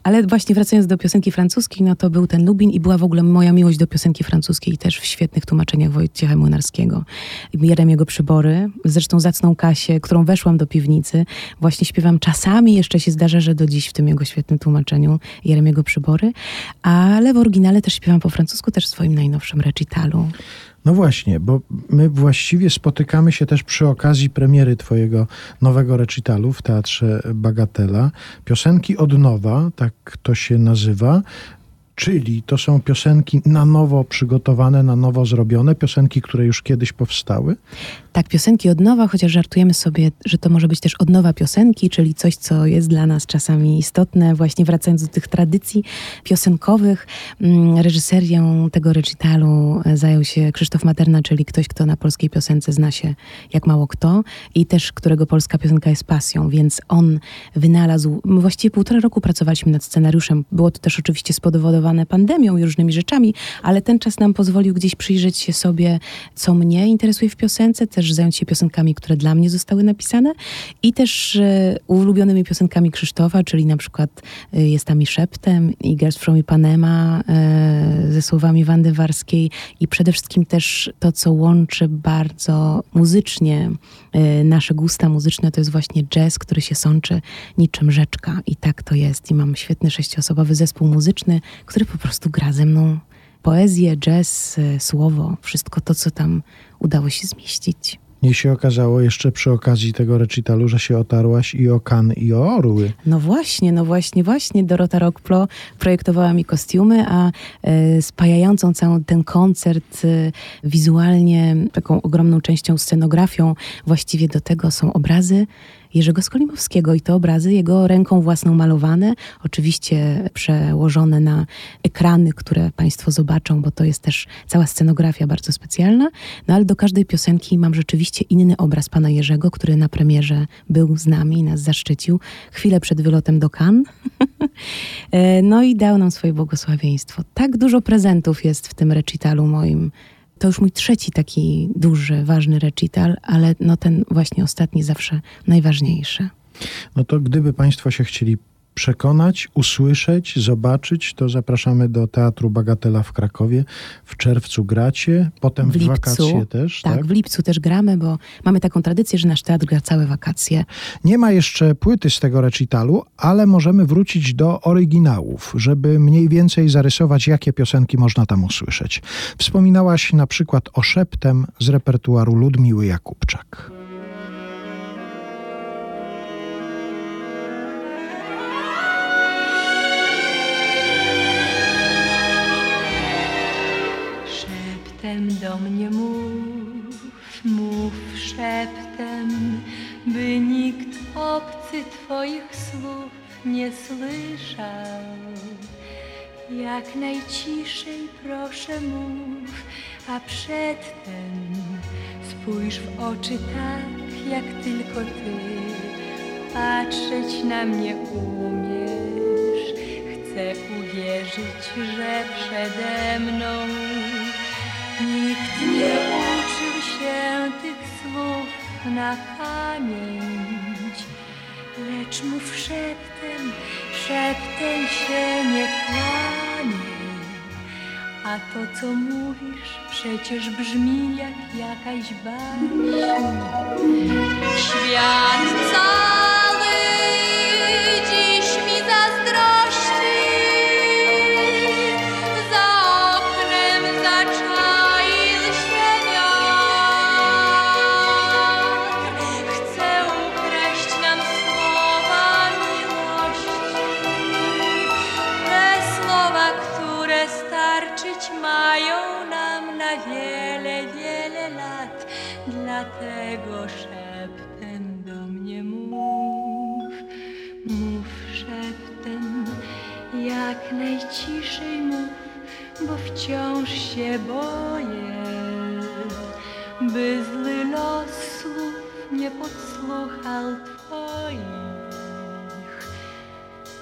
ale właśnie wracając do piosenki francuskiej, no to był ten Lubin i była w ogóle moja miłość do piosenki francuskiej też w świetnych tłumaczeniach Wojciecha Młynarskiego. Jeremiego Przybory, zresztą zacną Kasię, którą weszłam do piwnicy, właśnie śpiewam czasami, jeszcze się zdarza, że do dziś w tym jego świetnym tłumaczeniu Jeremiego Przybory, ale w oryginale też śpiewam po francusku, też w swoim najnowszym recitalu. No właśnie, bo my właściwie spotykamy się też przy okazji premiery twojego nowego recitalu w Teatrze Bagatela. Piosenki od nowa, tak to się nazywa. Czyli to są piosenki na nowo przygotowane, na nowo zrobione, piosenki, które już kiedyś powstały. Tak, piosenki od nowa, chociaż żartujemy sobie, że to może być też odnowa piosenki, czyli coś, co jest dla nas czasami istotne, właśnie wracając do tych tradycji piosenkowych. Mm, Reżyserią tego recitalu e, zajął się Krzysztof Materna, czyli ktoś, kto na polskiej piosence zna się jak mało kto i też którego polska piosenka jest pasją, więc on wynalazł, my właściwie półtora roku pracowaliśmy nad scenariuszem. Było to też oczywiście spowodowane pandemią i różnymi rzeczami, ale ten czas nam pozwolił gdzieś przyjrzeć się sobie, co mnie interesuje w piosence, też zająć się piosenkami, które dla mnie zostały napisane i też e, ulubionymi piosenkami Krzysztofa, czyli na przykład e, Jest tam i szeptem i Girls from Ipanema e, ze słowami Wandy Warskiej i przede wszystkim też to, co łączy bardzo muzycznie nasze gusta muzyczne, to jest właśnie jazz, który się sączy niczym rzeczka. I tak to jest. I mam świetny sześciosobowy zespół muzyczny, który po prostu gra ze mną poezję, jazz, e, słowo, wszystko to, co tam udało się zmieścić. I się okazało jeszcze przy okazji tego recitalu, że się otarłaś i o kan, i o orły. No właśnie, no właśnie, właśnie Dorota Rockplo projektowała mi kostiumy, a e, spajającą cały ten koncert e, wizualnie, taką ogromną częścią scenografią, właściwie do tego są obrazy Jerzego Skolimowskiego i te obrazy jego ręką własną malowane, oczywiście przełożone na ekrany, które Państwo zobaczą, bo to jest też cała scenografia bardzo specjalna, no ale do każdej piosenki mam rzeczywiście inny obraz pana Jerzego, który na premierze był z nami, nas zaszczycił chwilę przed wylotem do Cannes. E, no i dał nam swoje błogosławieństwo. Tak dużo prezentów jest w tym recitalu moim. To już mój trzeci taki duży, ważny recital, ale no ten właśnie ostatni zawsze najważniejszy. No to gdyby Państwo się chcieli przekonać, usłyszeć, zobaczyć, to zapraszamy do Teatru Bagatela w Krakowie. W czerwcu gracie, potem w, W wakacje też, Tak, tak? w lipcu też gramy, bo mamy taką tradycję, że nasz teatr gra całe wakacje. Nie ma jeszcze płyty z tego recitalu, ale możemy wrócić do oryginałów, żeby mniej więcej zarysować, jakie piosenki można tam usłyszeć. Wspominałaś na przykład o szeptem z repertuaru Ludmiły Jakubczak. Szeptem, by nikt obcy Twoich słów nie słyszał. Jak najciszej proszę mów, a przedtem spójrz w oczy tak, jak tylko Ty. Patrzeć na mnie umiesz, chcę uwierzyć, że przede mną Nikt nie uczył się słów na pamięć, lecz mów szeptem, szeptem się nie kłamie. A to, co mówisz, przecież brzmi jak jakaś baśń. Świat cały wciąż się boję, by zły los słów nie podsłuchał twoich,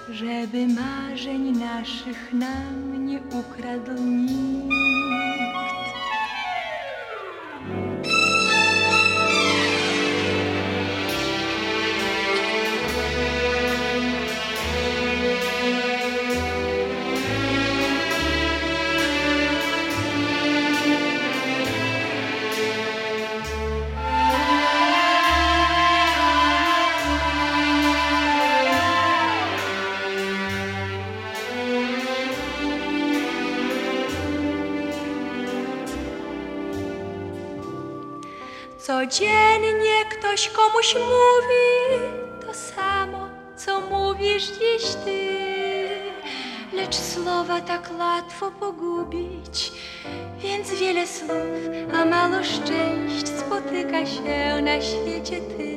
żeby marzeń naszych nam nie ukradł nikt. Codziennie ktoś komuś mówi to samo, co mówisz dziś ty. Lecz słowa tak łatwo pogubić, więc wiele słów, a mało szczęść spotyka się na świecie tym.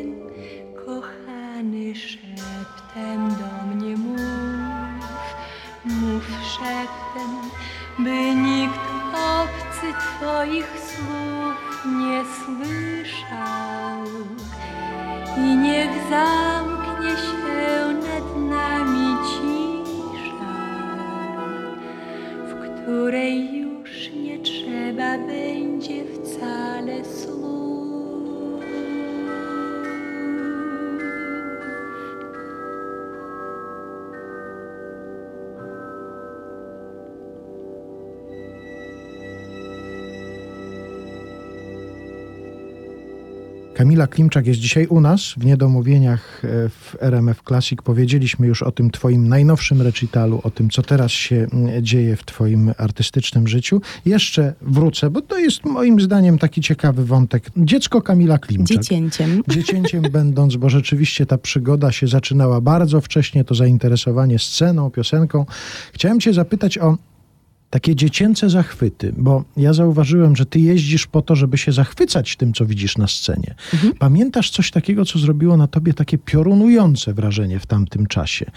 Kamila Klimczak jest dzisiaj u nas w Niedomówieniach e, w RMF Classic. Powiedzieliśmy już o tym twoim najnowszym recitalu, o tym, co teraz się mm, dzieje w twoim artystycznym życiu. Jeszcze wrócę, bo to jest moim zdaniem taki ciekawy wątek. Dziecko Kamila Klimczak. Dziecięciem. Dziecięciem będąc, bo rzeczywiście ta przygoda się zaczynała bardzo wcześnie, to zainteresowanie sceną, piosenką. Chciałem cię zapytać o takie dziecięce zachwyty, bo ja zauważyłem, że ty jeździsz po to, żeby się zachwycać tym, co widzisz na scenie. Pamiętasz coś takiego, co zrobiło na tobie takie piorunujące wrażenie w tamtym czasie?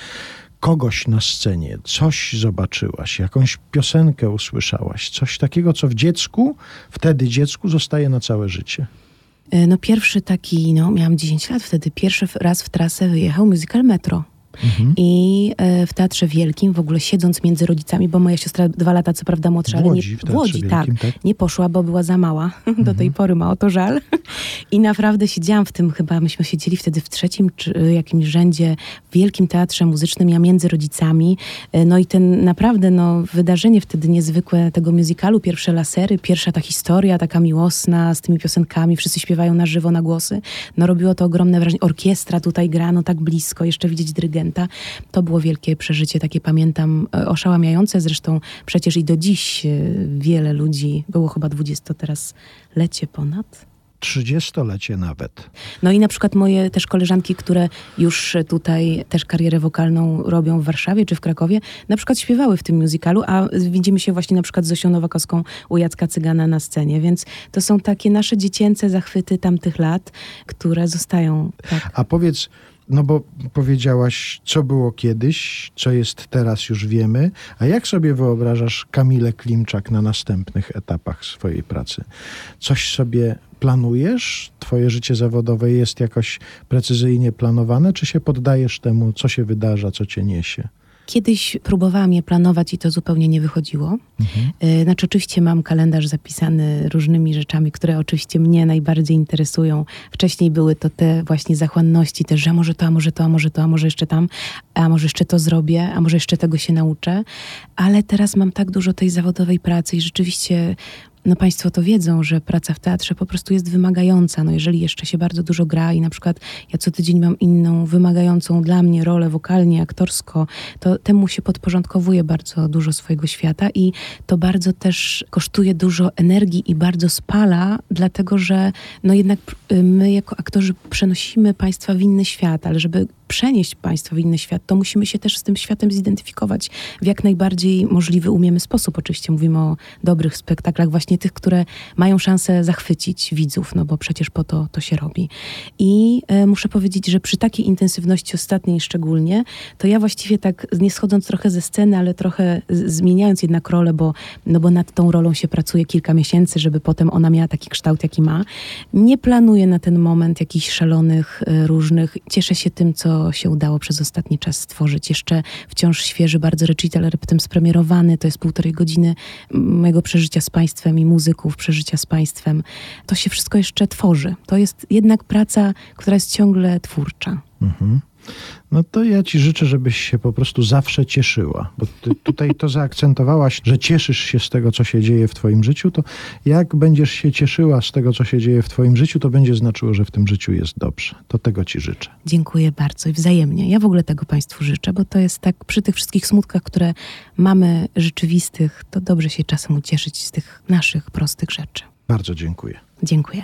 Kogoś na scenie, coś zobaczyłaś, jakąś piosenkę usłyszałaś, coś takiego, co w dziecku, wtedy dziecku zostaje na całe życie. E, No pierwszy taki, no miałam 10 lat wtedy, pierwszy raz w trasę wyjechał musical Metro. I e, w Teatrze Wielkim, w ogóle siedząc między rodzicami, bo moja siostra dwa lata co prawda młodsza, W ale nie, w Teatrze Łodzi, tak, Wielkim, tak? nie poszła, bo była za mała. Do tej pory ma o to żal. I naprawdę siedziałam w tym, chyba myśmy siedzieli wtedy w trzecim czy y, jakimś rzędzie w Wielkim Teatrze Muzycznym, ja między rodzicami. E, No i ten naprawdę no, wydarzenie wtedy niezwykłe tego musicalu, pierwsze lasery, pierwsza ta historia taka miłosna z tymi piosenkami, wszyscy śpiewają na żywo, na głosy. No robiło to ogromne wrażenie. Orkiestra tutaj gra, no tak blisko, jeszcze widzieć dyrygenta. To było wielkie przeżycie, takie pamiętam, e, oszałamiające. Zresztą przecież i do dziś e, wiele ludzi, było chyba 20 teraz lecie ponad. Trzydziestolecie nawet. No i na przykład moje też koleżanki, które już tutaj też karierę wokalną robią w Warszawie czy w Krakowie, na przykład śpiewały w tym musicalu, a widzimy się właśnie na przykład z Zosią Nowakowską u Jacka Cygana na scenie, więc to są takie nasze dziecięce zachwyty tamtych lat, które zostają tak. A powiedz, no bo powiedziałaś, co było kiedyś, co jest teraz, już wiemy. A jak sobie wyobrażasz Kamilę Klimczak na następnych etapach swojej pracy? Coś sobie planujesz? Twoje życie zawodowe jest jakoś precyzyjnie planowane, czy się poddajesz temu, co się wydarza, co cię niesie? Kiedyś próbowałam je planować i to zupełnie nie wychodziło. Y, Znaczy, oczywiście mam kalendarz zapisany różnymi rzeczami, które oczywiście mnie najbardziej interesują. Wcześniej były to te właśnie zachłanności, też, że może to, a może to, a może to, a może jeszcze tam, a może jeszcze to zrobię, a może jeszcze tego się nauczę. Ale teraz mam tak dużo tej zawodowej pracy i rzeczywiście no Państwo to wiedzą, że praca w teatrze po prostu jest wymagająca. No jeżeli jeszcze się bardzo dużo gra i na przykład ja co tydzień mam inną wymagającą dla mnie rolę wokalnie, aktorsko, to temu się podporządkowuje bardzo dużo swojego świata i to bardzo też kosztuje dużo energii i bardzo spala, dlatego że no jednak y, my jako aktorzy przenosimy Państwa w inny świat, ale żeby przenieść Państwa w inny świat, to musimy się też z tym światem zidentyfikować w jak najbardziej możliwy umiemy sposób. Oczywiście mówimy o dobrych spektaklach, właśnie tych, które mają szansę zachwycić widzów, no bo przecież po to to się robi. I e, muszę powiedzieć, że przy takiej intensywności ostatniej szczególnie, to ja właściwie tak nie schodząc trochę ze sceny, ale trochę zmieniając jednak rolę, bo, no bo nad tą rolą się pracuje kilka miesięcy, żeby potem ona miała taki kształt, jaki ma. Nie planuję na ten moment jakichś szalonych, e, różnych. Cieszę się tym, co się udało przez ostatni czas stworzyć. Jeszcze wciąż świeży, bardzo recital, raptem spremierowany. To jest półtorej godziny mojego przeżycia z państwem i muzyków, przeżycia z państwem. To się wszystko jeszcze tworzy. To jest jednak praca, która jest ciągle twórcza. No to ja ci życzę, żebyś się po prostu zawsze cieszyła. Bo ty tutaj to zaakcentowałaś, że cieszysz się z tego, co się dzieje w twoim życiu, to jak będziesz się cieszyła z tego, co się dzieje w twoim życiu, to będzie znaczyło, że w tym życiu jest dobrze. To tego ci życzę. Dziękuję bardzo i wzajemnie. Ja w ogóle tego Państwu życzę, bo to jest tak przy tych wszystkich smutkach, które mamy rzeczywistych, to dobrze się czasem ucieszyć z tych naszych prostych rzeczy. Bardzo dziękuję. Dziękuję.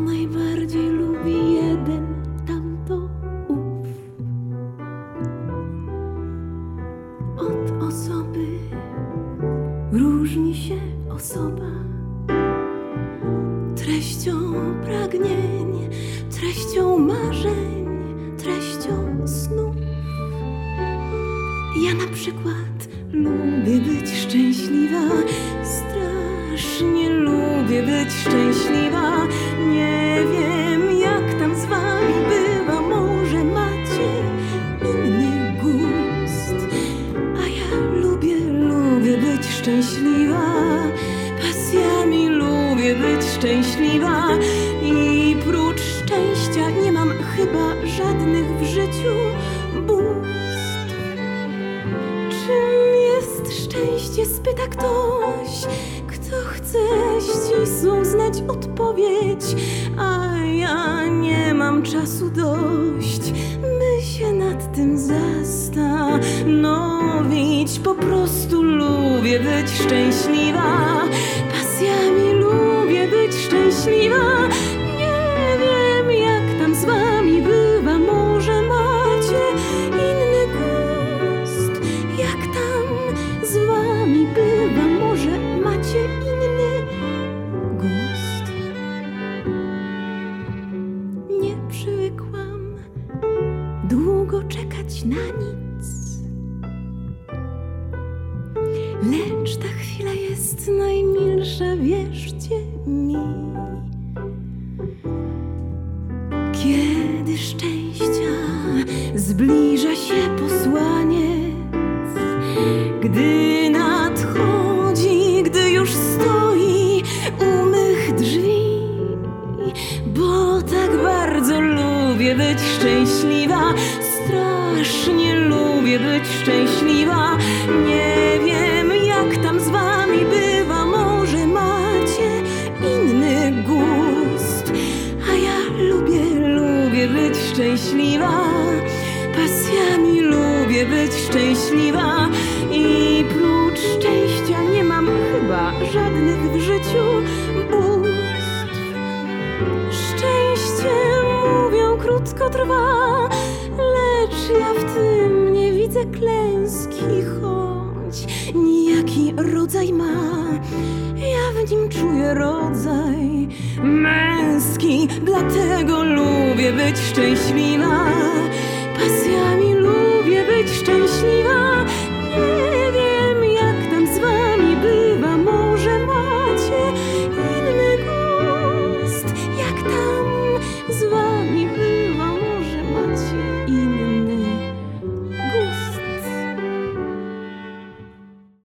Najbardziej lubi na nic. Lecz ta chwila jest najmilsza, wierzcie mi. Kiedy szczęścia zbliża się posłaniec, gdy być szczęśliwa. Nie wiem, jak tam z wami bywa, może macie inny gust, a ja lubię, lubię być szczęśliwa. Pasjami lubię być szczęśliwa i prócz szczęścia nie mam chyba żadnych w życiu bóstw. Szczęście, mówią, krótko trwa, lecz ja w tym widzę klęski, choć nijaki rodzaj ma. Ja w nim czuję rodzaj męski, dlatego lubię być szczęśliwa. Pasjami lubię być szczęśliwa.